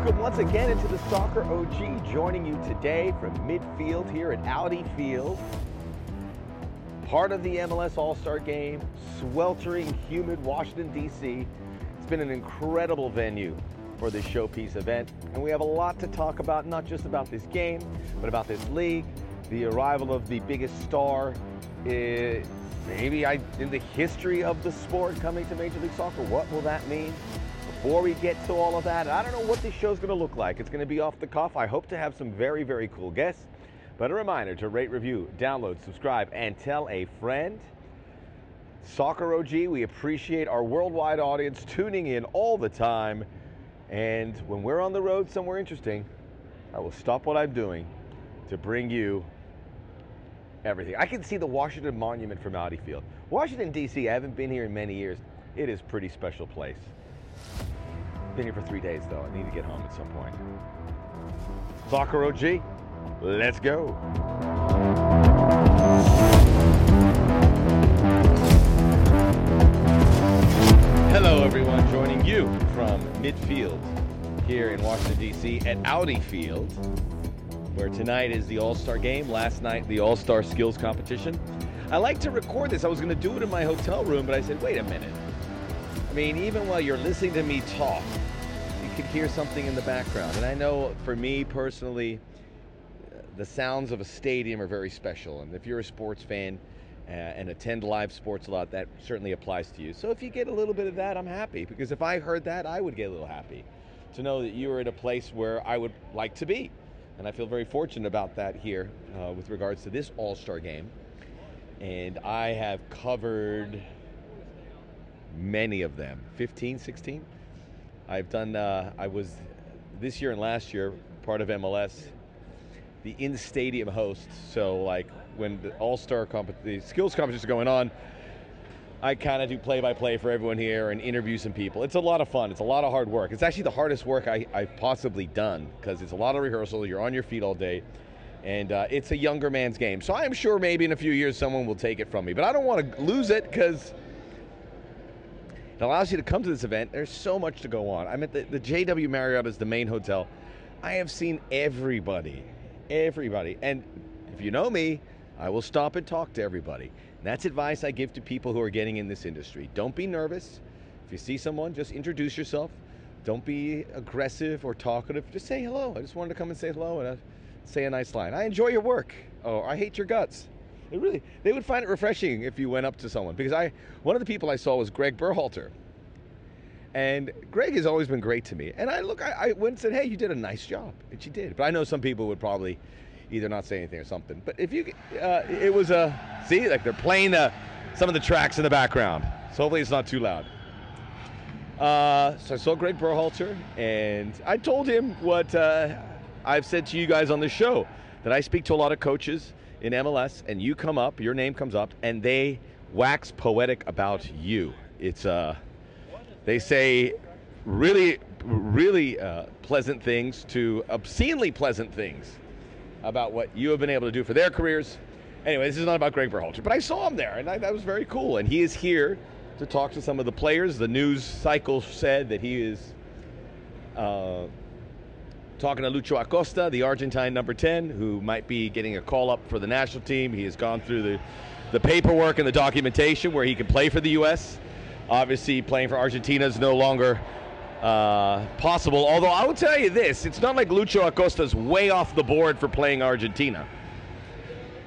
Welcome once again into the Soccer OG, joining you today from midfield here at Audi Field. Part of the MLS All Star game, sweltering, humid Washington, D.C. It's been an incredible venue for this showpiece event, and we have a lot to talk about, not just about this game, but about this league, the arrival of the biggest star, eh, maybe I, in the history of the sport coming to Major League Soccer. What will that mean? Before we get to all of that, I don't know what this show's going to look like. It's going to be off the cuff. I hope to have some very, very cool guests. But a reminder to rate, review, download, subscribe, and tell a friend. Soccer OG, we appreciate our worldwide audience tuning in all the time. And when we're on the road somewhere interesting, I will stop what I'm doing to bring you everything. I can see the Washington Monument from Audi Field. Washington, D.C., I haven't been here in many years. It is a pretty special place. Been here for three days, though. I need to get home at some point. Soccer OG, let's go. Hello, everyone. Joining you from midfield here in Washington, D.C. at Audi Field, where tonight is the All Star game. Last night, the All Star Skills Competition. I like to record this. I was going to do it in my hotel room, but I said, wait a minute. I mean, even while you're listening to me talk, you could hear something in the background. And I know for me personally, the sounds of a stadium are very special. And if you're a sports fan uh, and attend live sports a lot, that certainly applies to you. So if you get a little bit of that, I'm happy. Because if I heard that, I would get a little happy to know that you are at a place where I would like to be. And I feel very fortunate about that here uh, with regards to this All Star game. And I have covered many of them. 15 16 i've done uh, i was this year and last year part of mls the in-stadium host. So like when the all-star comp- the skills competition is going on i kind of do play-by-play for everyone here and interview some people. It's a lot of fun. It's a lot of hard work. It's actually the hardest work I, i've possibly done because it's a lot of rehearsal. You're on your feet all day and uh, it's a younger man's game. So i'm sure maybe in a few years someone will take it from me but i don't want to lose it because it allows you to come to this event. There's so much to go on. I'm at the, the JW Marriott is the main hotel. I have seen everybody, everybody. And if you know me, I will stop and talk to everybody. And that's advice I give to people who are getting in this industry. Don't be nervous. If you see someone, just introduce yourself. Don't be aggressive or talkative. Just say hello. I just wanted to come and say hello and uh, say a nice line. I enjoy your work. Oh, I hate your guts. They really, they would find it refreshing if you went up to someone because I, one of the people I saw was Greg Berhalter, and Greg has always been great to me. And I look, I, I went and said, hey, you did a nice job, and she did. But I know some people would probably either not say anything or something. But if you, uh, it was a, see, like they're playing the, some of the tracks in the background. So hopefully it's not too loud. Uh, so I saw Greg Berhalter, and I told him what uh, I've said to you guys on the show that I speak to a lot of coaches in MLS, and you come up, your name comes up, and they wax poetic about you. It's uh, they say really, really uh, pleasant things to obscenely pleasant things about what you have been able to do for their careers. Anyway, this is not about Greg Berhalter, but I saw him there, and I, that was very cool. And he is here to talk to some of the players. The news cycle said that he is. Uh, talking to Lucho Acosta, the Argentine number 10, who might be getting a call up for the national team. He has gone through the, the paperwork and the documentation where he can play for the U.S. Obviously, playing for Argentina is no longer uh, possible. Although I will tell you this, it's not like Lucho Acosta's way off the board for playing Argentina.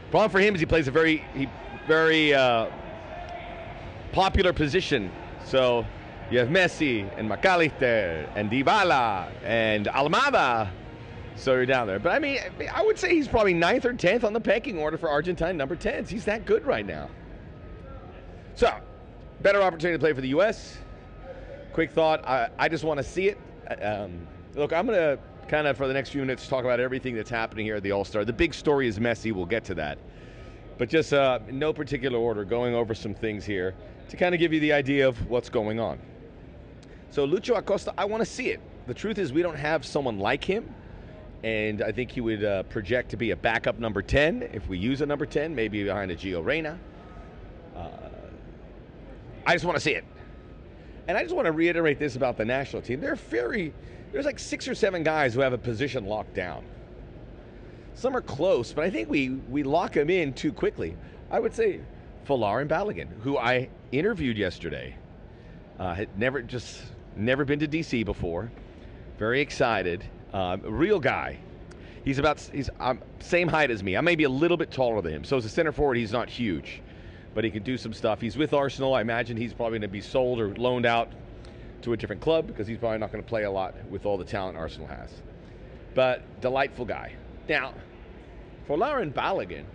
Problem for him is he plays a very, he, very uh, popular position. So you have Messi and Mac Allister and Dybala and Almada. So you're down there. But I mean, I would say he's probably ninth or tenth on the pecking order for Argentine number 10s. He's that good right now. So, better opportunity to play for the U.S. Quick thought. I, I just want to see it. Um, look, I'm going to kind of, for the next few minutes, talk about everything that's happening here at the All Star. The big story is Messi. We'll get to that. But just uh, no particular order, going over some things here to kind of give you the idea of what's going on. So Lucho Acosta, I want to see it. The truth is, we don't have someone like him, and I think he would uh, project to be a backup number 10 if we use a number 10, maybe behind a Gio Reyna. Uh, I just want to see it. And I just want to reiterate this about the national team. They're very, there's like six or seven guys who have a position locked down. Some are close, but I think we, we lock them in too quickly. I would say Folarin Balogun, who I interviewed yesterday, uh, had never just never been to DC before. Very excited. Um, real guy. He's about he's um, same height as me. I may be a little bit taller than him. So as a center forward, he's not huge, but he can do some stuff. He's with Arsenal. I imagine he's probably going to be sold or loaned out to a different club because he's probably not going to play a lot with all the talent Arsenal has. But delightful guy. Now, Folarin Balogun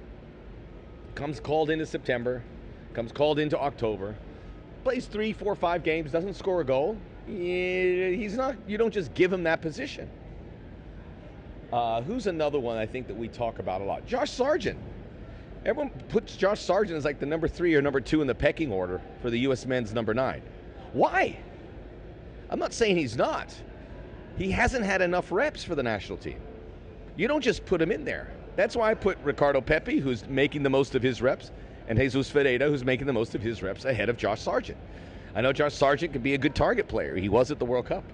comes called into September, comes called into October, plays three, four, five games, doesn't score a goal. He's not. You don't just give him that position. Uh, who's another one I think that we talk about a lot? Josh Sargent. Everyone puts Josh Sargent as like the number three or number two in the pecking order for the U.S. men's number nine. Why? I'm not saying he's not. He hasn't had enough reps for the national team. You don't just put him in there. That's why I put Ricardo Pepi, who's making the most of his reps, and Jesus Ferreira, who's making the most of his reps, ahead of Josh Sargent. I know Josh Sargent could be a good target player. He was at the World Cup.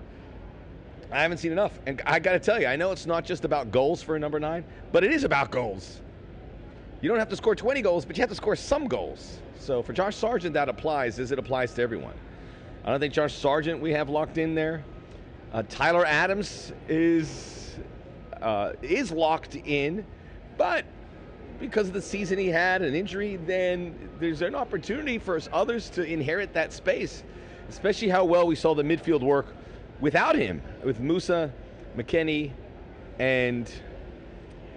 I haven't seen enough. And I got to tell you, I know it's not just about goals for a number nine, but it is about goals. You don't have to score 20 goals, but you have to score some goals. So for Josh Sargent, that applies as it applies to everyone. I don't think Josh Sargent we have locked in there. Uh, Tyler Adams is uh, is locked in, but because of the season he had, an injury, then there's an opportunity for others to inherit that space, especially how well we saw the midfield work without him, with Musah, McKennie, and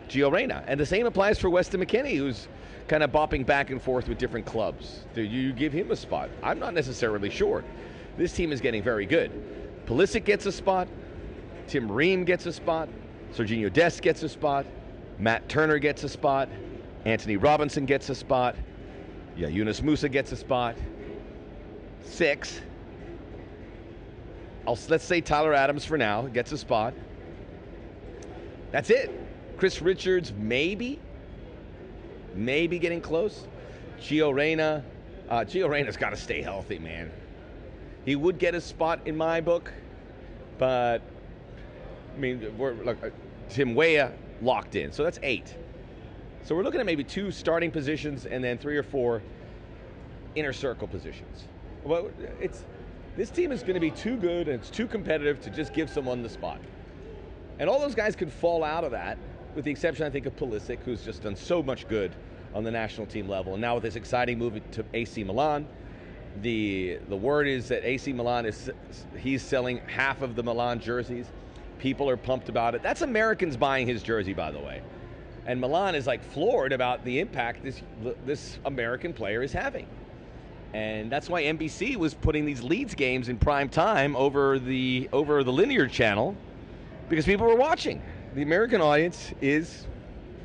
Gio Reyna. And the same applies for Weston McKennie, who's kind of bopping back and forth with different clubs. Do you give him a spot? I'm not necessarily sure. This team is getting very good. Pulisic gets a spot. Tim Ream gets a spot. Sergiño Dest gets a spot. Matt Turner gets a spot. Antonee Robinson gets a spot. Yeah, Yunus Musah gets a spot. Six. I'll, let's say Tyler Adams for now gets a spot. That's it. Chris Richards, maybe. Maybe getting close. Gio Reyna. Uh, Gio Reyna's got to stay healthy, man. He would get a spot in my book, but I mean, we're like uh, Tim Weah locked in, so that's eight. So we're looking at maybe two starting positions and then three or four inner circle positions. Well, it's this team is going to be too good and it's too competitive to just give someone the spot. And all those guys could fall out of that, with the exception, I think, of Pulisic, who's just done so much good on the national team level. And now with this exciting move to AC Milan, the the word is that AC Milan is he's selling half of the Milan jerseys. People are pumped about it. That's Americans buying his jersey, by the way. And Milan is like floored about the impact this this American player is having. And that's why NBC was putting these Leeds games in prime time over the over the linear channel because people were watching. The American audience is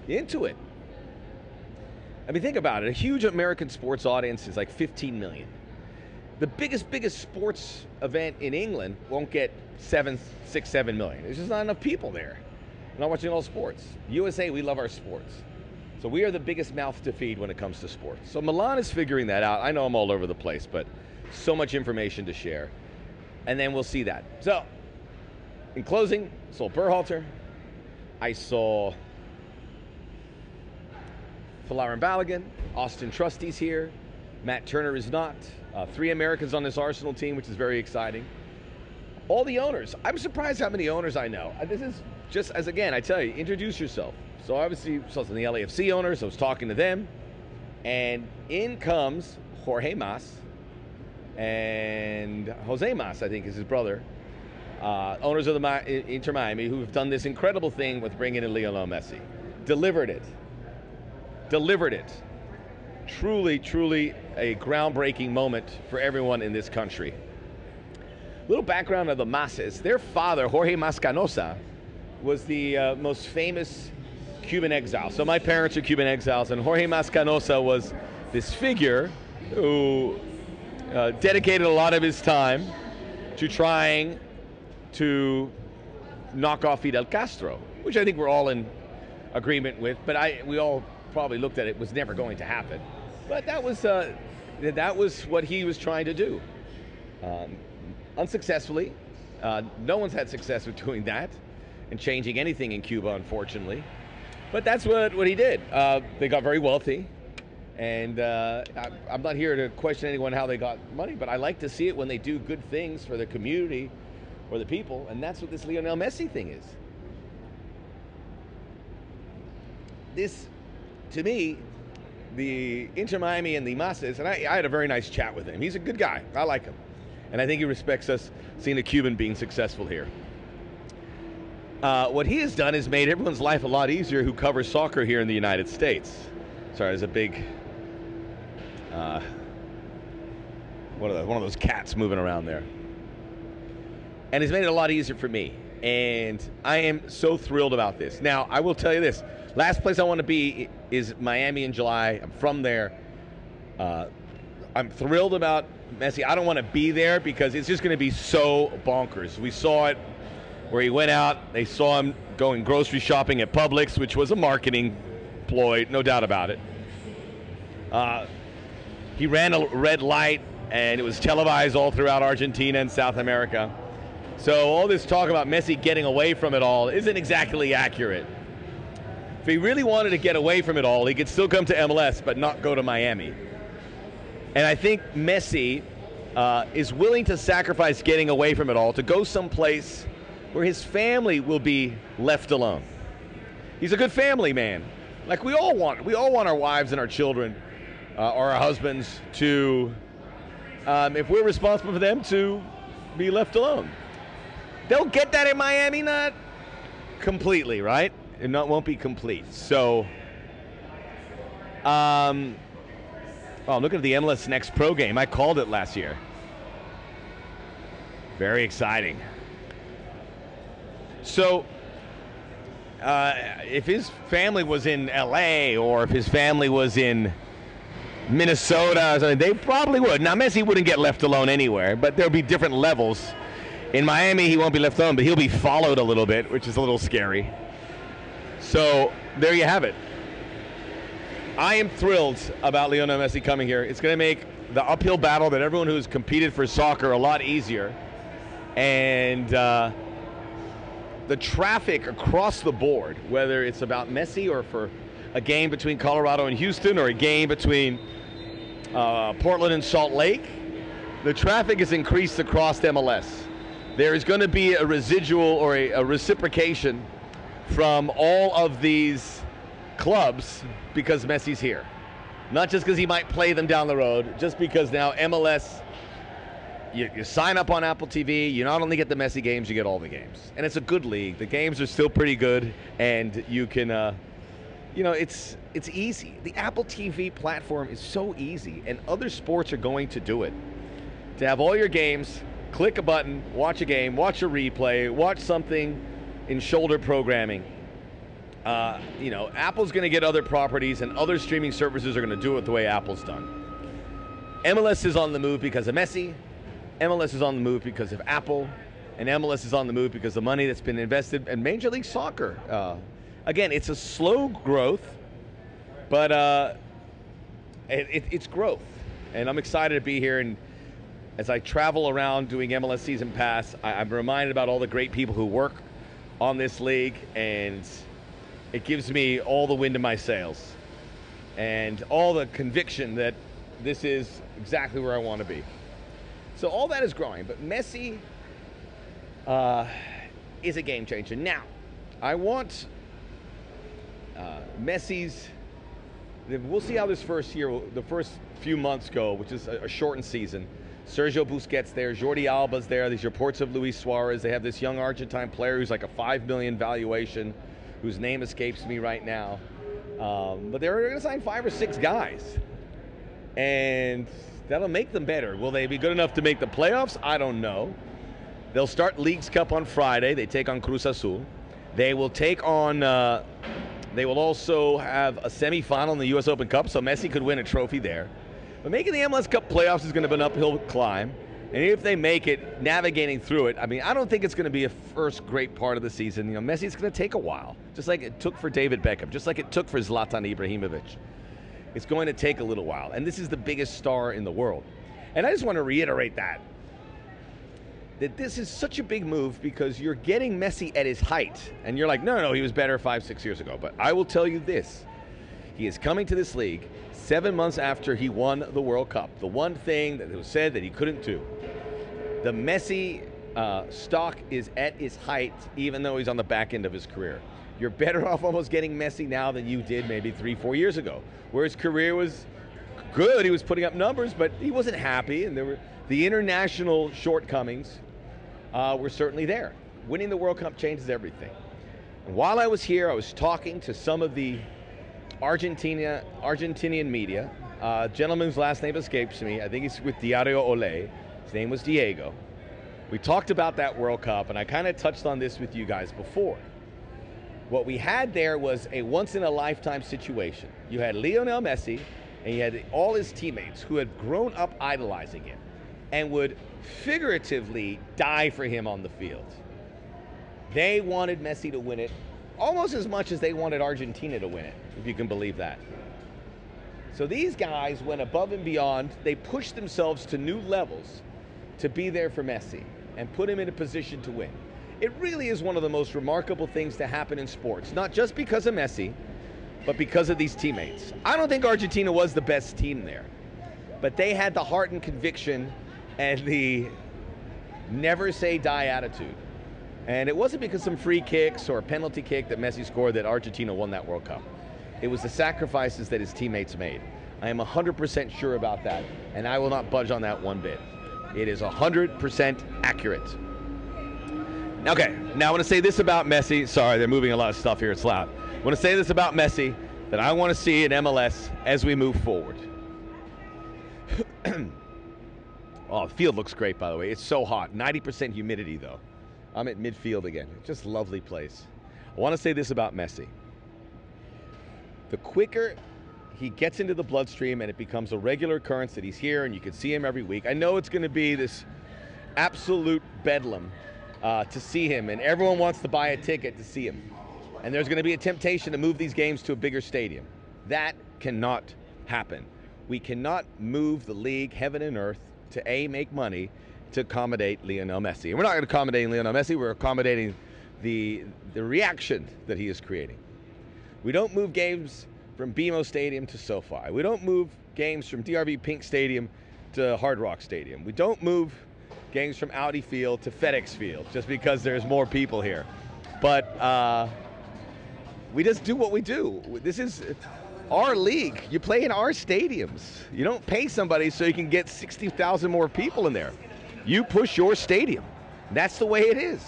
into it. I mean, think about it. A huge American sports audience is like 15 million. The biggest, biggest sports event in England won't get seven, six, seven million. There's just not enough people there not watching all sports. USA, we love our sports. So we are the biggest mouth to feed when it comes to sports. So Milan is figuring that out. I know I'm all over the place, but so much information to share. And then we'll see that. So, in closing, saw Berhalter. I saw Folarin Balogun. Auston Trusty's here. Matt Turner is not. Uh, three Americans on this Arsenal team, which is very exciting. All the owners. I'm surprised how many owners I know. Uh, this is just as again, I tell you, introduce yourself. So obviously, of the LAFC owners. I was talking to them, and in comes Jorge Mas and Jose Mas, I think is his brother, uh, owners of the Inter Miami, who have done this incredible thing with bringing in Lionel Messi, delivered it, delivered it. Truly, truly a groundbreaking moment for everyone in this country. Little background of the Mases. Their father, Jorge Mas Canosa, was the uh, most famous Cuban exile. So my parents are Cuban exiles, and Jorge Mas Canosa was this figure who uh, dedicated a lot of his time to trying to knock off Fidel Castro, which I think we're all in agreement with. But I, we all probably looked at it was never going to happen. But that was uh, that was what he was trying to do, um, unsuccessfully. Uh, no one's had success with doing that and changing anything in Cuba, unfortunately. But that's what, what he did. Uh, they got very wealthy. And uh, I, I'm not here to question anyone how they got money, but I like to see it when they do good things for the community or the people. And that's what this Lionel Messi thing is. This, to me, the Inter Miami and the Mases, and I, I had a very nice chat with him. He's a good guy. I like him. And I think he respects us seeing a Cuban being successful here. Uh, what he has done is made everyone's life a lot easier who covers soccer here in the United States. Sorry, there's a big uh, one of the, one of those cats moving around there, and he's made it a lot easier for me. And I am so thrilled about this. Now, I will tell you this: last place I want to be is Miami in July. I'm from there. Uh, I'm thrilled about Messi. I don't want to be there because it's just going to be so bonkers. We saw it where he went out. They saw him going grocery shopping at Publix, which was a marketing ploy, no doubt about it. Uh, he ran a red light, and it was televised all throughout Argentina and South America. So all this talk about Messi getting away from it all isn't exactly accurate. If he really wanted to get away from it all, he could still come to MLS, but not go to Miami. And I think Messi uh, is willing to sacrifice getting away from it all to go someplace where his family will be left alone. He's a good family man. Like we all want. We all want our wives and our children uh, or our husbands to, um, if we're responsible for them, to be left alone. They'll get that in Miami, not completely, right? It not, won't be complete. So, um, oh, look at the MLS Next Pro game. I called it last year. Very exciting. So, uh, if his family was in LA or if his family was in Minnesota or something, they probably would. Now, Messi wouldn't get left alone anywhere, but there'll be different levels. In Miami, he won't be left alone, but he'll be followed a little bit, which is a little scary. So, there you have it. I am thrilled about Lionel Messi coming here. It's going to make the uphill battle that everyone who's competed for soccer a lot easier. And, uh, the traffic across the board, whether it's about Messi or for a game between Colorado and Houston or a game between uh, Portland and Salt Lake, the traffic has increased across MLS. There is going to be a residual or a, a reciprocation from all of these clubs because Messi's here. Not just because he might play them down the road, just because now MLS you, you, sign up on Apple TV. You not only get the Messi games, you get all the games, and it's a good league. The games are still pretty good, and you can, uh, you know, it's it's easy. The Apple TV platform is so easy, and other sports are going to do it. To have all your games, click a button, watch a game, watch a replay, watch something in shoulder programming. Uh, you know, Apple's going to get other properties, and other streaming services are going to do it the way Apple's done. MLS is on the move because of Messi. MLS is on the move because of Apple, and MLS is on the move because the money that's been invested in Major League Soccer. Uh, again, it's a slow growth, but uh, it, it, it's growth, and I'm excited to be here. And as I travel around doing MLS Season Pass, I, I'm reminded about all the great people who work on this league, and it gives me all the wind in my sails, and all the conviction that this is exactly where I want to be. So all that is growing, but Messi uh, is a game changer. Now, I want uh, Messi's. We'll see how this first year, the first few months go, which is a, shortened season. Sergio Busquets there, Jordi Alba's there. These reports of Luis Suarez. They have this young Argentine player who's like a five million valuation, whose name escapes me right now. Um, but they're going to sign five or six guys, and That'll make them better. Will they be good enough to make the playoffs? I don't know. They'll start Leagues Cup on Friday. They take on Cruz Azul. They will take on. Uh, they will also have a semifinal in the U.S. Open Cup, so Messi could win a trophy there. But making the MLS Cup playoffs is going to be an uphill climb. And if they make it, navigating through it, I mean, I don't think it's going to be a first great part of the season. You know, Messi's going to take a while, just like it took for David Beckham, just like it took for Zlatan Ibrahimovic. It's going to take a little while. And this is the biggest star in the world. And I just want to reiterate that. that this is such a big move because you're getting Messi at his height. And you're like, no, no, no, he was better five, six years ago. But I will tell you this he is coming to this league seven months after he won the World Cup. The one thing that was said that he couldn't do. The Messi uh, stock is at its height, even though he's on the back end of his career. You're better off almost getting Messi now than you did maybe three, four years ago, where his career was good. He was putting up numbers, but he wasn't happy, and there were the international shortcomings uh, were certainly there. Winning the World Cup changes everything. And while I was here, I was talking to some of the Argentina, Argentinian media. Uh, gentleman's last name escapes me. I think he's with Diario Ole. His name was Diego. We talked about that World Cup, and I kind of touched on this with you guys before. What we had there was a once in a lifetime situation. You had Lionel Messi, and you had all his teammates who had grown up idolizing him and would figuratively die for him on the field. They wanted Messi to win it almost as much as they wanted Argentina to win it, if you can believe that. So these guys went above and beyond. They pushed themselves to new levels to be there for Messi and put him in a position to win. It really is one of the most remarkable things to happen in sports, not just because of Messi, but because of these teammates. I don't think Argentina was the best team there, but they had the heart and conviction and the never say die attitude. And it wasn't because some free kicks or a penalty kick that Messi scored that Argentina won that World Cup. It was the sacrifices that his teammates made. I am 100% sure about that, and I will not budge on that one bit. It is 100% accurate. Okay, now I want to say this about Messi. Sorry, they're moving a lot of stuff here, it's loud. I want to say this about Messi that I want to see in MLS as we move forward. oh, the field looks great, by the way. It's so hot. 90% humidity, though. I'm at midfield again. Just lovely place. I want to say this about Messi. The quicker he gets into the bloodstream and it becomes a regular occurrence that he's here and you can see him every week. I know it's going to be this absolute bedlam uh, to see him, and everyone wants to buy a ticket to see him. And there's going to be a temptation to move these games to a bigger stadium. That cannot happen. We cannot move the league heaven and earth to A, make money, to accommodate Lionel Messi. And we're not accommodate Lionel Messi, we're accommodating the, the reaction that he is creating. We don't move games from BMO Stadium to SoFi. We don't move games from DRV PNK Stadium to Hard Rock Stadium. We don't move games from Audi Field to FedEx Field just because there's more people here. But uh, we just do what we do. This is our league. You play in our stadiums. You don't pay somebody so you can get 60,000 more people in there. You push your stadium. That's the way it is.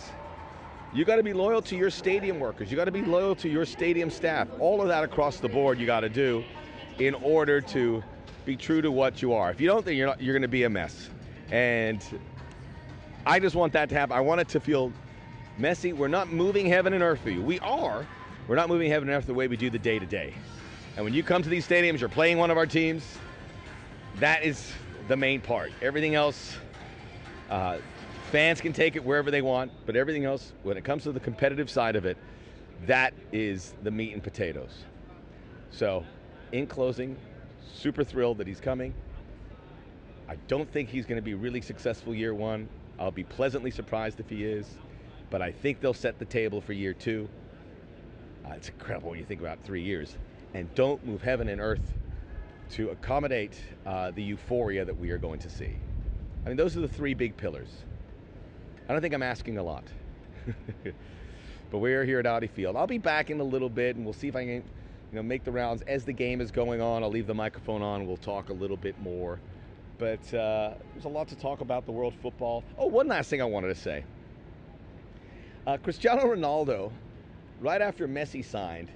You got to be loyal to your stadium workers. You got to be loyal to your stadium staff. All of that across the board you got to do in order to be true to what you are. If you don't, then you're you're going to be a mess. And I just want that to happen. I want it to feel messy. We're not moving heaven and earth for you. We are. We're not moving heaven and earth the way we do the day to day. And when you come to these stadiums, you're playing one of our teams. That is the main part. Everything else uh, fans can take it wherever they want, but everything else, when it comes to the competitive side of it, that is the meat and potatoes. So, in closing, super thrilled that he's coming. I don't think he's going to be really successful year one. I'll be pleasantly surprised if he is, but I think they'll set the table for year two. Uh, it's incredible when you think about three years. And don't move heaven and earth to accommodate uh, the euphoria that we are going to see. I mean, those are the three big pillars. I don't think I'm asking a lot. but we're here at Audi Field. I'll be back in a little bit and we'll see if I can you know, make the rounds as the game is going on. I'll leave the microphone on. We'll talk a little bit more. But uh, there's a lot to talk about the world football. Oh, one last thing I wanted to say. Uh, Cristiano Ronaldo, right after Messi signed,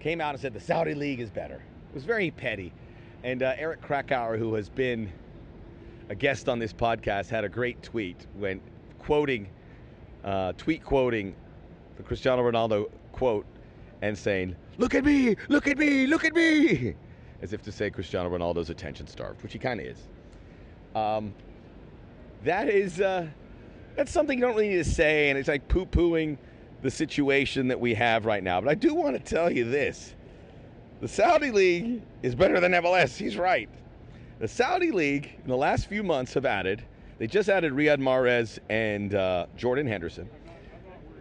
came out and said the Saudi League is better. It was very petty. And uh, Eric Krakauer, who has been a guest on this podcast had a great tweet when quoting, uh, tweet quoting the Cristiano Ronaldo quote and saying, Look at me, look at me, look at me, as if to say Cristiano Ronaldo's attention starved, which he kind of is. Um, that is, uh, that's something you don't really need to say, and it's like poo pooing the situation that we have right now. But I do want to tell you this the Saudi League is better than MLS. He's right. The Saudi League in the last few months have added They just added Riyad Mahrez and uh, Jordan Henderson,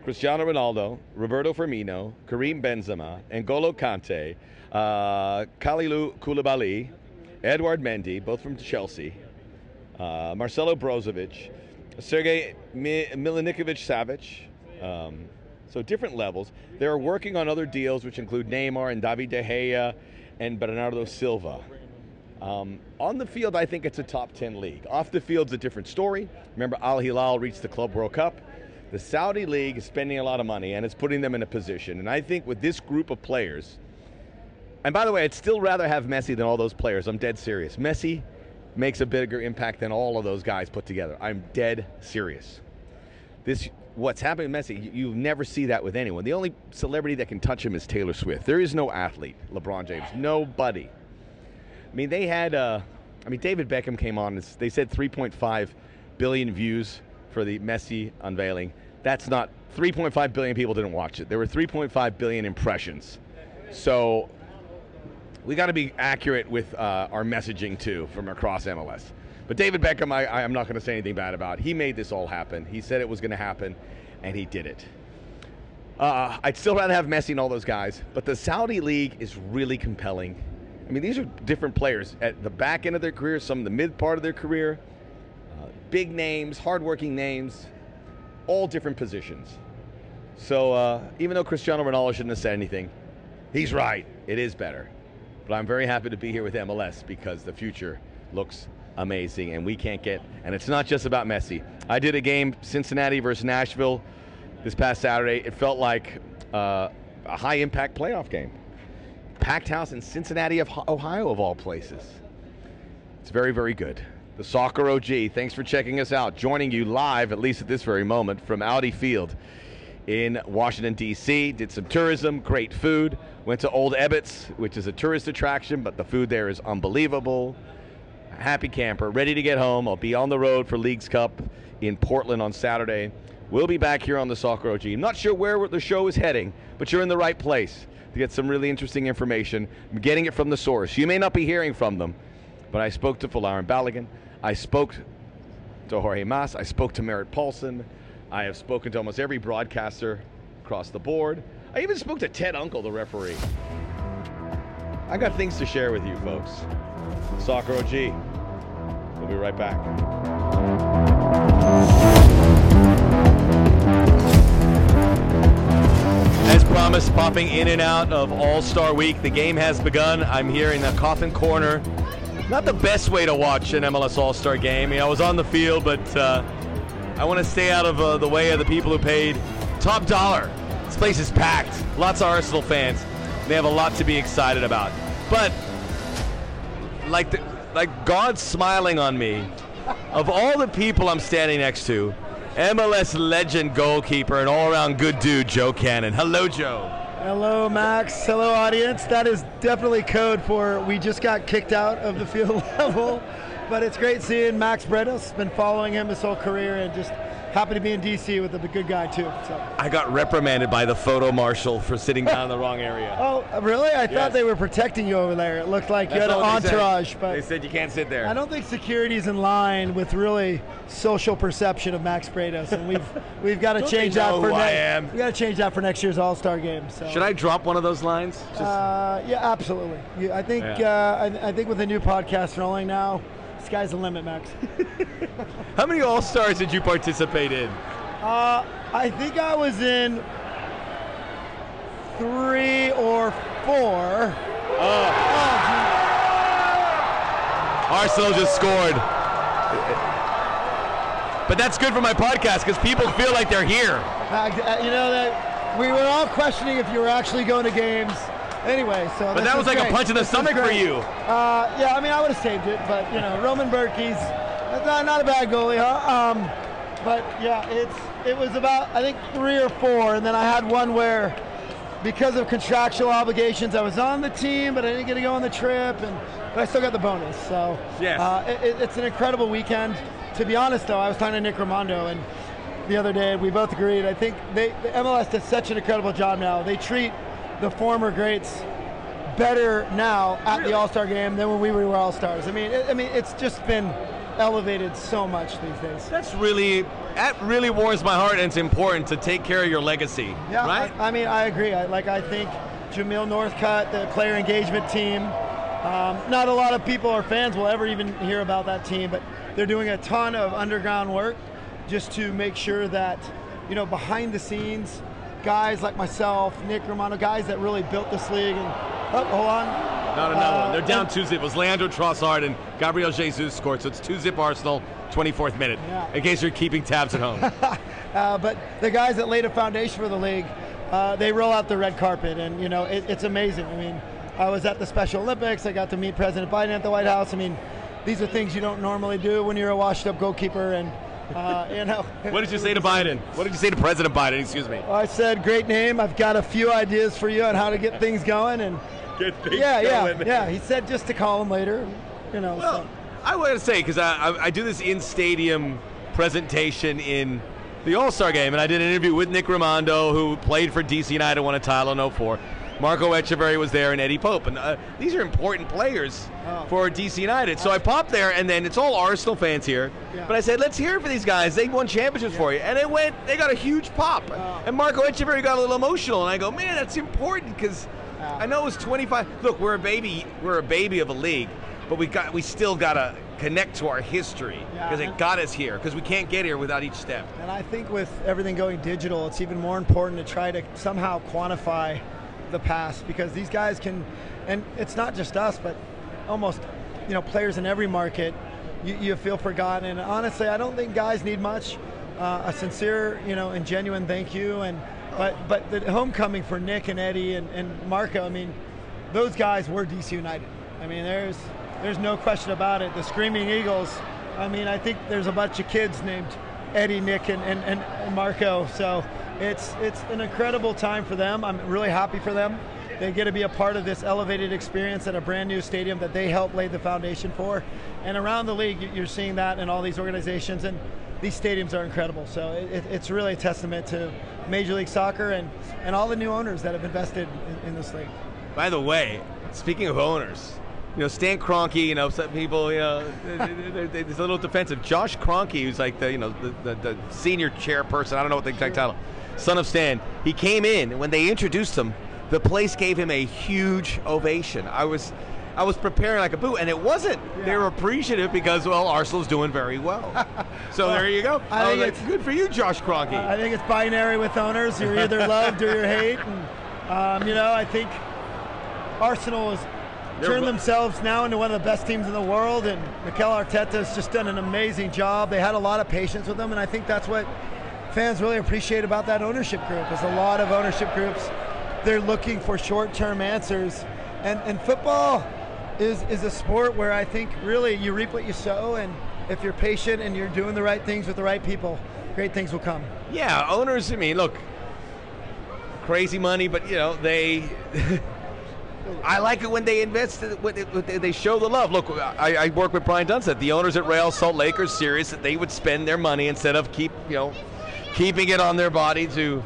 Cristiano Ronaldo, Roberto Firmino, Karim Benzema, N'Golo Kante, uh, Kalidou Koulibaly, Edouard Mendy, both from Chelsea, uh, Marcelo Brozovic, Sergei Mi- Milinikovic Savic. Um, so different levels. They're working on other deals, which include Neymar and David De Gea and Bernardo Silva. Um, on the field, I think it's a top 10 league. Off the field's a different story. Remember, Al Hilal reached the Club World Cup. The Saudi League is spending a lot of money and it's putting them in a position. And I think with this group of players, and by the way, I'd still rather have Messi than all those players. I'm dead serious. Messi makes a bigger impact than all of those guys put together. I'm dead serious. This what's happening with Messi, you, you never see that with anyone. The only celebrity that can touch him is Taylor Swift. There is no athlete, LeBron James, nobody. I mean, they had, uh, I mean, David Beckham came on. and They said 3.5 billion views for the Messi unveiling. That's not 3.5 billion people didn't watch it. There were 3.5 billion impressions. So we got to be accurate with uh, our messaging too from across MLS. But David Beckham, I, I'm not going to say anything bad about. He made this all happen. He said it was going to happen, and he did it. Uh, I'd still rather have Messi and all those guys, but the Saudi League is really compelling. I mean, these are different players at the back end of their career, some of the mid part of their career, uh, big names, hardworking names, all different positions. So uh, even though Cristiano Ronaldo shouldn't have said anything, he's right. It is better. But I'm very happy to be here with MLS because the future looks amazing, and we can't get. And it's not just about Messi. I did a game Cincinnati versus Nashville this past Saturday. It felt like uh, a high impact playoff game. Packed house in Cincinnati, of Ohio, of all places. It's very, very good. The Soccer OG, thanks for checking us out. Joining you live, at least at this very moment, from Audi Field in Washington, D.C. Did some tourism, great food. Went to Old Ebbitt's, which is a tourist attraction, but the food there is unbelievable. Happy camper, ready to get home. I'll be on the road for Leagues Cup in Portland on Saturday. We'll be back here on the Soccer OG. I'm not sure where the show is heading, but you're in the right place to get some really interesting information. I'm getting it from the source. You may not be hearing from them, but I spoke to Folarin Balogun. I spoke to Jorge Mas. I spoke to Merritt Paulson. I have spoken to almost every broadcaster across the board. I even spoke to Ted Unkel, the referee. I got things to share with you folks. Soccer OG. We'll be right back. As promised, popping in and out of All Star Week. The game has begun. I'm here in the Coffin Corner. Not the best way to watch an MLS All Star game. I, mean, I was on the field, but uh, I want to stay out of uh, the way of the people who paid top dollar. This place is packed. Lots of Arsenal fans. They have a lot to be excited about. But like the, like God's smiling on me. Of all the people I'm standing next to, MLS legend goalkeeper and all-around good dude Joe Cannon. Hello, Joe. Hello, Max. Hello, audience. That is definitely code for we just got kicked out of the field level. But it's great seeing Max Bretos. Been following him his whole career and just happy to be in DC with a good guy too. So. I got reprimanded by the photo marshal for sitting down in the wrong area. Oh, really? I Yes. thought they were protecting you over there. It looked like you had an they said. entourage, but they said you can't sit there. I don't think security's in line with really social perception of Max Bretos, and we've we've got to change that for I next. am? We got to change that for next year's All Star game. So. Should I drop one of those lines? Just, Uh, yeah, absolutely. I think Yeah. uh, I, I think with the new podcast rolling now, sky's the limit, Max. how many All Stars did you participate in? Uh, I think I was in three or four. Oh! Arsenal just scored. But that's good for my podcast because people feel like they're here. Uh, you know that we were all questioning if you were actually going to games. Anyway, so But that was like a punch in the stomach for you. Uh, yeah, I mean, I would have saved it, but you know, Roman Bürki's not, not a bad goalie, huh? Um, but yeah, it's it was about I think three or four, and then I had one where because of contractual obligations, I was on the team, but I didn't get to go on the trip, and but I still got the bonus. So Yes. uh, it- it's an incredible weekend. To be honest, though, I was talking to Nick Rimando and the other day, we both agreed. I think they the MLS does such an incredible job now. They treat the former greats better now at the All Star game than when we were All Stars. I mean, it, I mean, it's just been elevated so much these days. That's really that really warms my heart, and it's important to take care of your legacy. Yeah, right. I, I mean, I agree. I, like I think Jamil Northcutt, the player engagement team. Um, not a lot of people or fans will ever even hear about that team, but they're doing a ton of underground work just to make sure that you know behind the scenes, guys like myself, Nick Rimando, guys that really built this league. And oh, hold on. Not another uh, one. They're down two zip. It was Leandro Trossard and Gabriel Jesus scored, so it's two zip Arsenal, 24th minute. Yeah. In case you're keeping tabs at home. uh, but the guys that laid a foundation for the league, uh, they roll out the red carpet, and you know it, it's amazing. I mean, I was at the Special Olympics. I got to meet President Biden at the White House. I mean, these are things you don't normally do when you're a washed-up goalkeeper, and uh, you know. what did you say to Biden? What did you say to President Biden? Excuse me. I said, "Great name. I've got a few ideas for you on how to get things going." And get things yeah, going. Yeah, yeah. He said just to call him later. You know. Well, so. I want to say because I, I, I do this in stadium presentation in the All Star game, and I did an interview with Nick Rimando, who played for DC United, won a title in 04. Marco Etcheverry was there, and Eddie Pope, and uh, these are important players oh. for DC United. So I popped there, and then it's all Arsenal fans here. Yeah. But I said, let's hear it for these guys. They won championships yeah. for you, and it went. They got a huge pop, oh. and Marco Etcheverry got a little emotional, and I go, man, that's important because I know it was 25. Look, we're a baby. We're a baby of a league, but we got we still gotta connect to our history because yeah, it got us here because we can't get here without each step. And I think with everything going digital, it's even more important to try to somehow quantify the past because these guys can, and it's not just us, but almost you know players in every market. You, you feel forgotten, and honestly, I don't think guys need much. Uh, a sincere, you know, and genuine thank you, and but but the homecoming for Nick and Eddie and, and Marco, I mean, those guys were DC United. I mean, there's there's no question about it. The Screaming Eagles. I mean, I think there's a bunch of kids named Eddie, Nick, and, and, and Marco. So it's it's an incredible time for them. I'm really happy for them. They get to be a part of this elevated experience at a brand new stadium that they helped lay the foundation for. And around the league, you're seeing that in all these organizations. And these stadiums are incredible. So it, it's really a testament to Major League Soccer and, and all the new owners that have invested in, in this league. By the way, speaking of owners, you know, Stan Kroenke, you know, some people, you know, it's a little defensive. Josh Kroenke, who's like the, you know, the, the, the senior chairperson, I don't know what the exact title, son of Stan, he came in, and when they introduced him, the place gave him a huge ovation. I was I was preparing like a boo, and it wasn't. Yeah. They were appreciative because well, Arsenal's doing very well. so well, there you go. I think it's good for you, Josh Kroenke. I think it's binary with owners. You're either loved or you're hate, and um, you know I think Arsenal has turned themselves now into one of the best teams in the world, and Mikel Arteta has just done an amazing job. They had a lot of patience with them, and I think that's what fans really appreciate about that ownership group. There's a lot of ownership groups. They're looking for short-term answers, and, and football is is a sport where I think really you reap what you sow, and if you're patient and you're doing the right things with the right people, great things will come. Yeah, owners. I mean, look, crazy money, but you know they. I like it when they invest, when they show the love. Look, I, I work with Brian Dunseth. The owners at Real Salt Lake are serious that they would spend their money instead of keep, you know, keeping it on their body to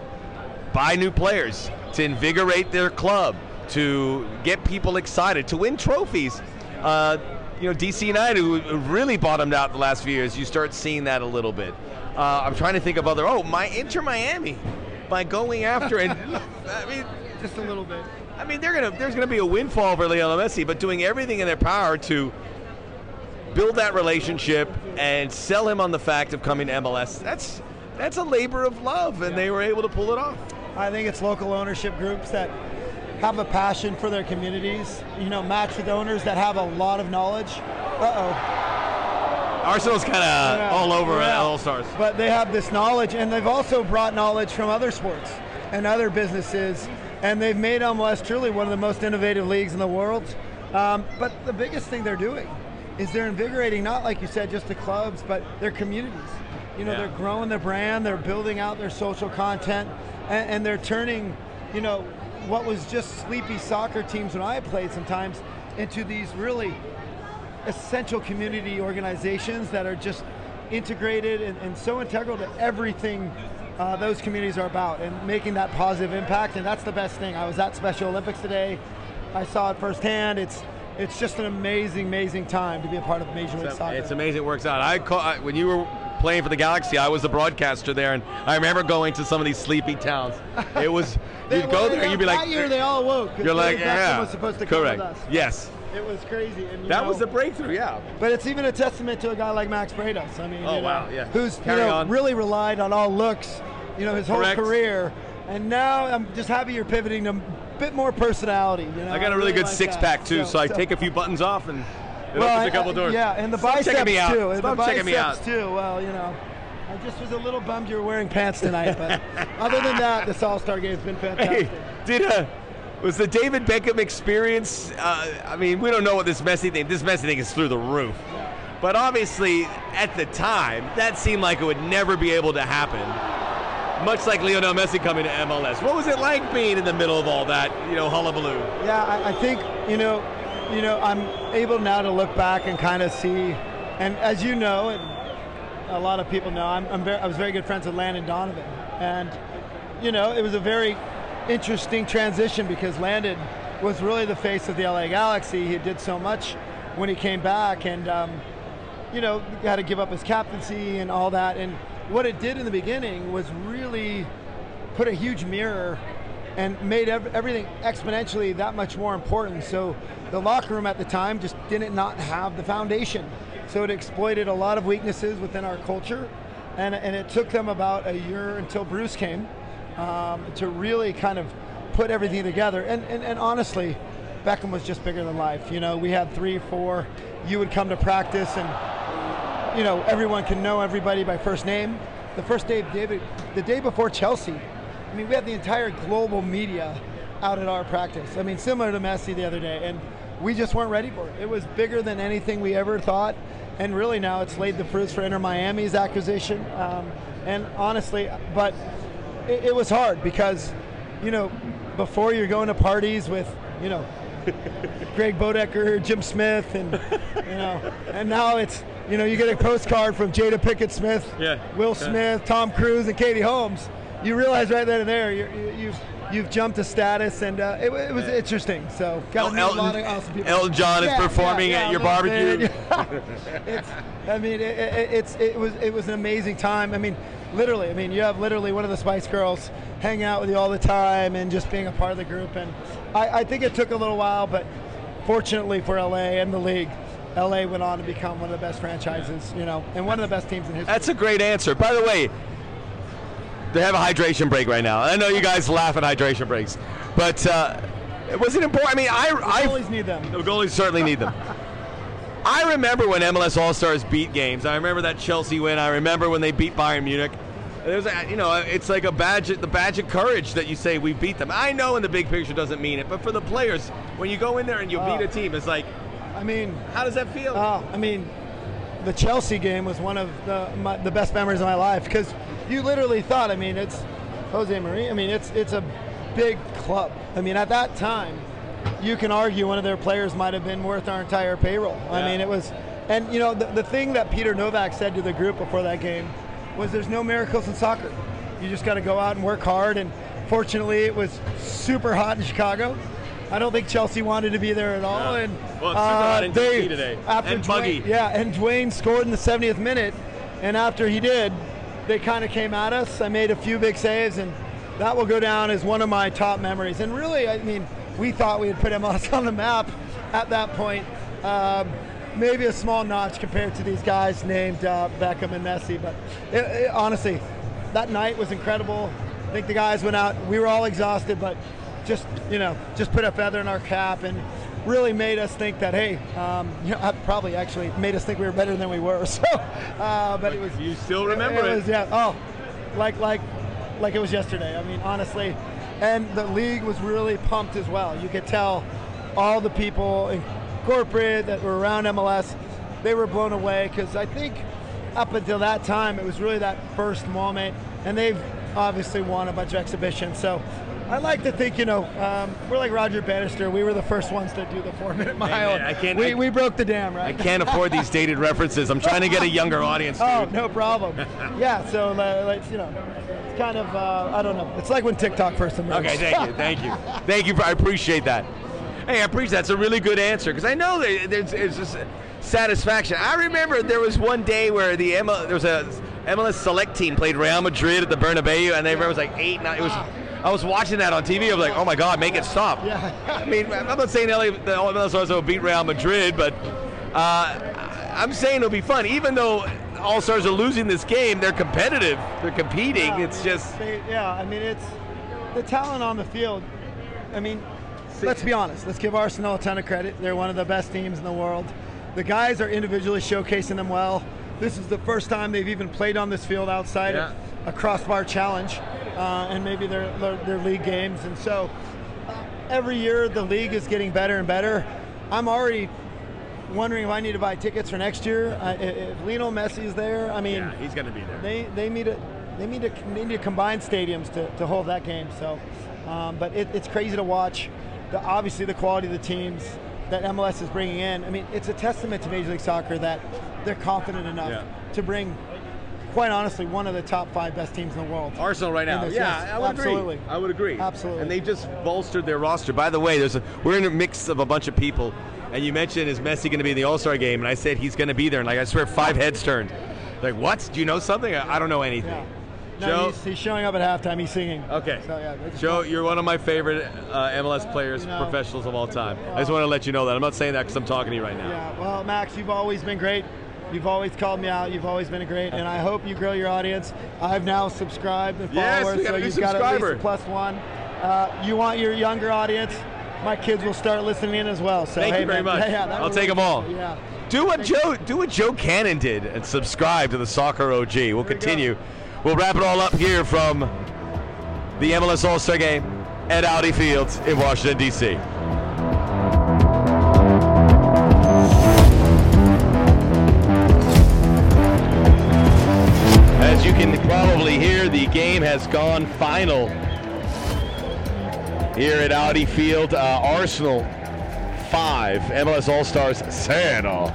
buy new players, to invigorate their club, to get people excited, to win trophies. Uh, you know, DC United, who really bottomed out the last few years, you start seeing that a little bit. Uh, I'm trying to think of other. Oh, my Inter Miami, by going after and I mean, just a little bit. I mean, they're gonna there's gonna be a windfall for Lionel Messi, but doing everything in their power to build that relationship and sell him on the fact of coming to MLS. That's that's a labor of love, and yeah. they were able to pull it off. I think it's local ownership groups that have a passion for their communities, you know, match with owners that have a lot of knowledge. Uh oh. Arsenal's kind of yeah, all over yeah. All Stars. But they have this knowledge, and they've also brought knowledge from other sports and other businesses, and they've made MLS truly one of the most innovative leagues in the world. Um, but the biggest thing they're doing is they're invigorating, not like you said, just the clubs, but their communities. You know, yeah. they're growing their brand, they're building out their social content, and, and they're turning, you know, what was just sleepy soccer teams when I played sometimes into these really essential community organizations that are just integrated and, and so integral to everything uh, those communities are about and making that positive impact. And that's the best thing. I was at Special Olympics today. I saw it firsthand. It's it's just an amazing, amazing time to be a part of Major League Soccer. it's amazing. It works out. I, call, I when you were playing for the Galaxy, I was the broadcaster there, and I remember going to some of these sleepy towns. It was you'd go there, and you'd be like, that year they all woke. you're like, yeah, was supposed to come correct. with us. Yes, It was crazy. And, you that know, was the breakthrough. Yeah. But it's even a testament to a guy like Max Bretos. I mean, Oh, you know, wow, yeah. who's Carry you know on. really relied on all looks, you know, his whole Correct. career. And now I'm just happy you're pivoting to a bit more personality. You know, I got a really good like six that. pack too, so, I take a few buttons off and it opens a couple I- doors. Yeah, and the Stop biceps out. too. and Stop the checking me biceps out. too. Well, you know, I just was a little bummed you were wearing pants tonight, but other than that, this All Star game's been fantastic. Hey, did uh, was the David Beckham experience? Uh, I mean, we don't know what this Messi thing. This Messi thing is through the roof. But obviously, at the time, that seemed like it would never be able to happen. Much like Lionel Messi coming to MLS. What was it like being in the middle of all that, you know, hullabaloo? Yeah, I, I think you know, you know, I'm able now to look back and kind of see, and as you know, and a lot of people know, I'm, I'm very, I was very good friends with Landon Donovan, and you know, it was a very interesting transition because Landon was really the face of the LA Galaxy. He did so much when he came back, and um, you know, had to give up his captaincy and all that. And what it did in the beginning was really put a huge mirror and made ev- everything exponentially that much more important. So the locker room at the time just didn't not have the foundation. So it exploited a lot of weaknesses within our culture. And, and it took them about a year until Bruce came um, to really kind of put everything together. And, and, and honestly, Beckham was just bigger than life. You know, we had three, four. You would come to practice and you know, everyone can know everybody by first name. The first day, David, the day before Chelsea, I mean, we had the entire global media out at our practice. I mean, similar to Messi the other day, and we just weren't ready for it. It was bigger than anything we ever thought, and really now it's laid the fruits for Inter Miami's acquisition. Um, and honestly, but it, it was hard because, you know, before you're going to parties with, you know, Greg Bodecker, Jim Smith, and you know, and now it's you know you get a postcard from Jada Pinkett Smith, Yeah. Will Yeah. Smith, Tom Cruise, and Katie Holmes. You realize right then and there you, you've you've jumped a status, and uh, it, it was interesting. So got to meet a lot of awesome people. Elton John is performing yeah, at your barbecue. it's, I mean, it, it, it's it was it was an amazing time. I mean, literally. I mean, you have literally one of the Spice Girls hanging out with you all the time and just being a part of the group. And I, I think it took a little while, but fortunately for LA and the league, LA went on to become one of the best franchises, you know, and one of the best teams in history. That's a great answer. By the way, they have a hydration break right now. I know you guys laugh at hydration breaks, but uh, was it important? I mean, I, I always need them. The goalies certainly need them. I remember when MLS All Stars beat games. I remember that Chelsea win. I remember when they beat Bayern Munich. There's, a, you know, it's like a badge, the badge of courage that you say we beat them. I know in the big picture doesn't mean it, but for the players, when you go in there and you Oh. beat a team, it's like, I mean, how does that feel? Oh, I mean, the Chelsea game was one of the, my, the best memories of my life because you literally thought, I mean, it's Jose Mourinho. I mean, it's it's a big club. I mean, at that time, you can argue one of their players might have been worth our entire payroll. I mean, it was, and you know, the, the thing that Peter Nowak said to the group before that game was, "There's no miracles in soccer. You just got to go out and work hard." And fortunately, it was super hot in Chicago. I don't think Chelsea wanted to be there at all, No. and Well, hot they today. after And Dwayne- buggy. yeah, and Dwayne scored in the 70th minute, and after he did, they kind of came at us. I made a few big saves, and that will go down as one of my top memories. And really, I mean, we thought we had put MLS on the map at that point. Um, maybe a small notch compared to these guys named uh, Beckham and Messi, but it, it- honestly, that night was incredible. I think the guys went out. We were all exhausted, but just you know, just put a feather in our cap and really made us think that hey, um, you know, probably actually made us think we were better than we were. So, uh, but it was you still remember it. was, yeah. Oh, like like like it was yesterday. I mean, honestly, and the league was really pumped as well. You could tell all the people in corporate that were around MLS, they were blown away because I think up until that time it was really that first moment, and they've obviously won a bunch of exhibitions. So. I like to think, you know, um, we're like Roger Bannister. We were the first ones to do the four-minute mile. man, I can't- We, I- we broke the dam, right? I can't afford these dated references. I'm trying to get a younger audience. Oh, no problem. yeah, so uh, like, you know, it's kind of uh, I don't know. It's like when TikTok first emerged. Okay, thank you, thank you, thank you. For, I appreciate that. Hey, I appreciate that's a really good answer because I know there's, there's just satisfaction. I remember there was one day where the ML, there was a MLS select team played Real Madrid at the Bernabeu, and they remember it was like eight, nine. It was. I was watching that on TV. I was like, "Oh my God, make it stop!" Yeah. I mean, I'm not saying LA, the MLS also beat Real Madrid, but uh, I'm saying it'll be fun. Even though All Stars are losing this game, they're competitive. They're competing. Yeah, it's just they, yeah. I mean, it's the talent on the field. I mean, let's be honest. Let's give Arsenal a ton of credit. They're one of the best teams in the world. The guys are individually showcasing them well. This is the first time they've even played on this field outside Yeah. of a crossbar challenge, uh, and maybe their, their their league games. And so, uh, every year the league is getting better and better. I'm already wondering if I need to buy tickets for next year. If Lionel Messi is there, I mean, yeah, he's going to be there. they they need to they need to they need to combine stadiums to, to hold that game. So, um, but it, it's crazy to watch. The, obviously, the quality of the teams that MLS is bringing in. I mean, it's a testament to Major League Soccer that they're confident enough Yeah. to bring, quite honestly, one of the top five best teams in the world. Arsenal right now. This, yeah, yes, I would absolutely. agree. I would agree. Absolutely. And they just bolstered their roster. By the way, there's a, we're in a mix of a bunch of people, and you mentioned is Messi going to be in the All Star game, and I said he's going to be there, and like I swear, five heads turned. Like what? Do you know something? I I don't know anything. Yeah. No, Joe. he's, he's showing up at halftime. He's singing. Okay. So yeah, Joe, you're one of my favorite uh, MLS players, You know. professionals of all time. I just want to let you know that. I'm not saying that because I'm talking to you right now. Yeah, well, Max, you've always been great. You've always called me out. You've always been great, and I hope you grow your audience. I've now subscribed and Yes, followers, we got so you've got at least a plus one. Uh, you want your younger audience? My kids will start listening in as well. So Thank hey, you very man, much. Yeah, I'll take really- them all. Yeah. Do what Joe do what Joe Cannon did and subscribe to the Soccer OG. We'll we continue. We'll wrap it all up here from the MLS All Star Game at Audi Field in Washington D.C. As you can probably hear, the game has gone final here at Audi Field. Uh, Arsenal five, MLS All Stars Santa.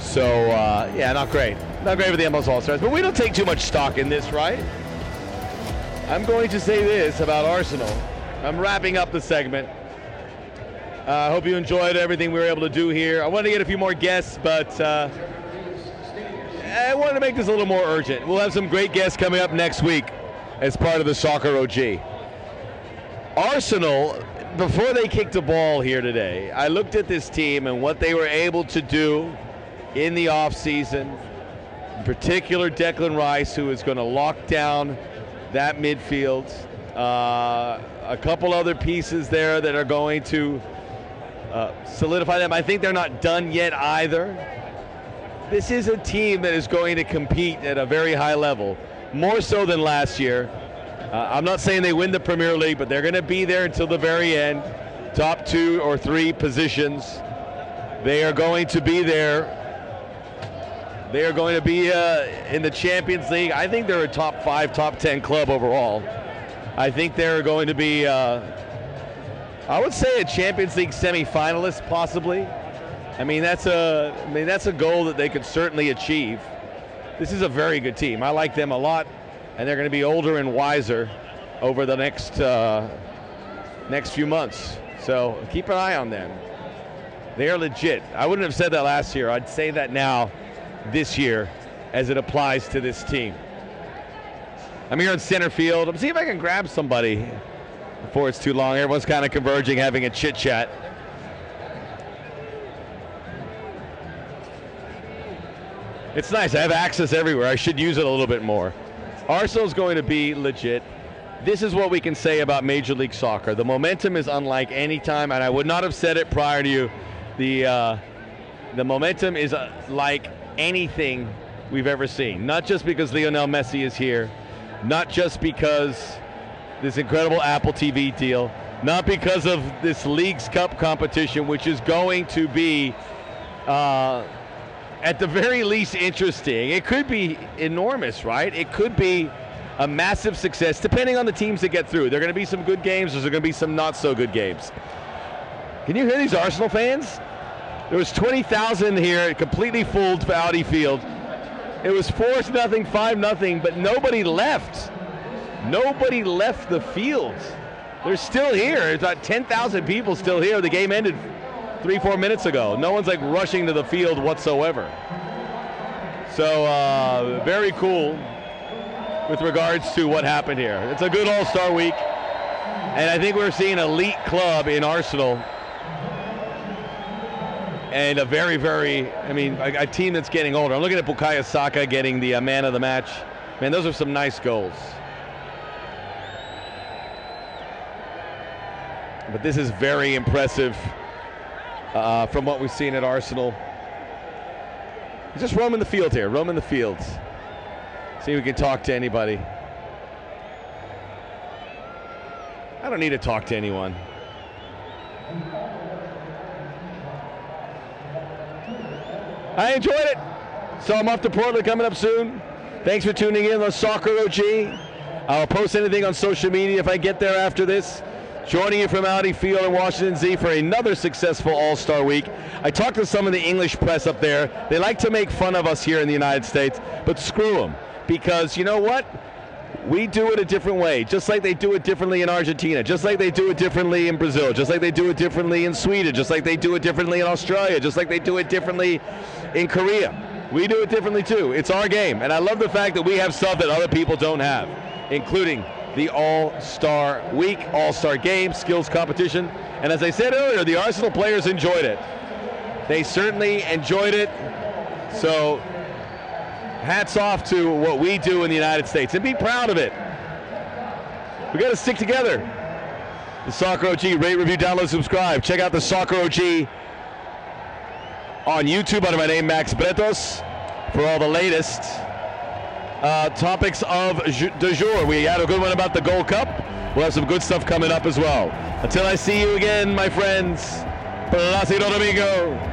So uh, yeah, not great, not great for the MLS All Stars. But we don't take too much stock in this, right? I'm going to say this about Arsenal. I'm wrapping up the segment. Uh, I hope you enjoyed everything we were able to do here. I wanted to get a few more guests, but uh, I wanted to make this a little more urgent. We'll have some great guests coming up next week as part of the Soccer OG. Arsenal, before they kicked the ball here today, I looked at this team and what they were able to do in the offseason. In particular, Declan Rice, who is going to lock down that midfield. Uh, a couple other pieces there that are going to uh, solidify them. I think they're not done yet either. This is a team that is going to compete at a very high level, more so than last year. Uh, I'm not saying they win the Premier League, but they're going to be there until the very end. Top two or three positions. They are going to be there. They are going to be uh, in the Champions League. I think they're a top five, top ten club overall. I think they're going to be, uh, I would say, a Champions League semifinalist, possibly. I mean, that's a, I mean, that's a goal that they could certainly achieve. This is a very good team. I like them a lot, and they're going to be older and wiser over the next uh, next few months. So keep an eye on them. They are legit. I wouldn't have said that last year. I'd say that now, this year, as it applies to this team. I'm here in center field. I'm seeing if I can grab somebody before it's too long. Everyone's kind of converging, having a chit chat. It's nice. I have access everywhere. I should use it a little bit more. Arsenal's going to be legit. This is what we can say about Major League Soccer. The momentum is unlike any time, and I would not have said it prior to you. The uh, the momentum is uh, like anything we've ever seen. Not just because Lionel Messi is here, not just because this incredible Apple TV deal, not because of this Leagues Cup competition, which is going to be. Uh, at the very least interesting. It could be enormous, right? It could be a massive success, depending on the teams that get through. There are going to be some good games. There's going to be some not so good games. Can you hear these Arsenal fans? There was 20,000 here, completely full to Audi Field. It was four nothing, five nothing, but nobody left. Nobody left the field. They're still here. There's about 10,000 people still here. The game ended three, four minutes ago. No one's like rushing to the field whatsoever. So, uh, very cool with regards to what happened here. It's a good All Star week. And I think we're seeing elite club in Arsenal. And a very, very, I mean, a, a team that's getting older. I'm looking at Bukayo Saka getting the uh, man of the match. Man, those are some nice goals. But this is very impressive uh, from what we've seen at Arsenal. Just roaming the field here, roaming the fields. See if we can talk to anybody. I don't need to talk to anyone. I enjoyed it. So I'm off to Portland coming up soon. Thanks for tuning in on Soccer OG. I'll post anything on social media if I get there after this. Joining you from Audi Field in Washington, D.C. for another successful All Star Week. I talked to some of the English press up there. They like to make fun of us here in the United States, but screw them. Because you know what? We do it a different way, just like they do it differently in Argentina, just like they do it differently in Brazil, just like they do it differently in Sweden, just like they do it differently in Australia, just like they do it differently in Korea. We do it differently too. It's our game. And I love the fact that we have stuff that other people don't have, including the All Star Week, All Star Game, skills competition. And as I said earlier, the Arsenal players enjoyed it. They certainly enjoyed it. So hats off to what we do in the United States and be proud of it. We got to stick together. The Soccer OG, rate, review, download, subscribe. Check out the Soccer OG on YouTube under my name, Max Bretos, for all the latest uh, topics of de jour. We had a good one about the Gold Cup. We'll have some good stuff coming up as well. Until I see you again, my friends, Placido Domingo.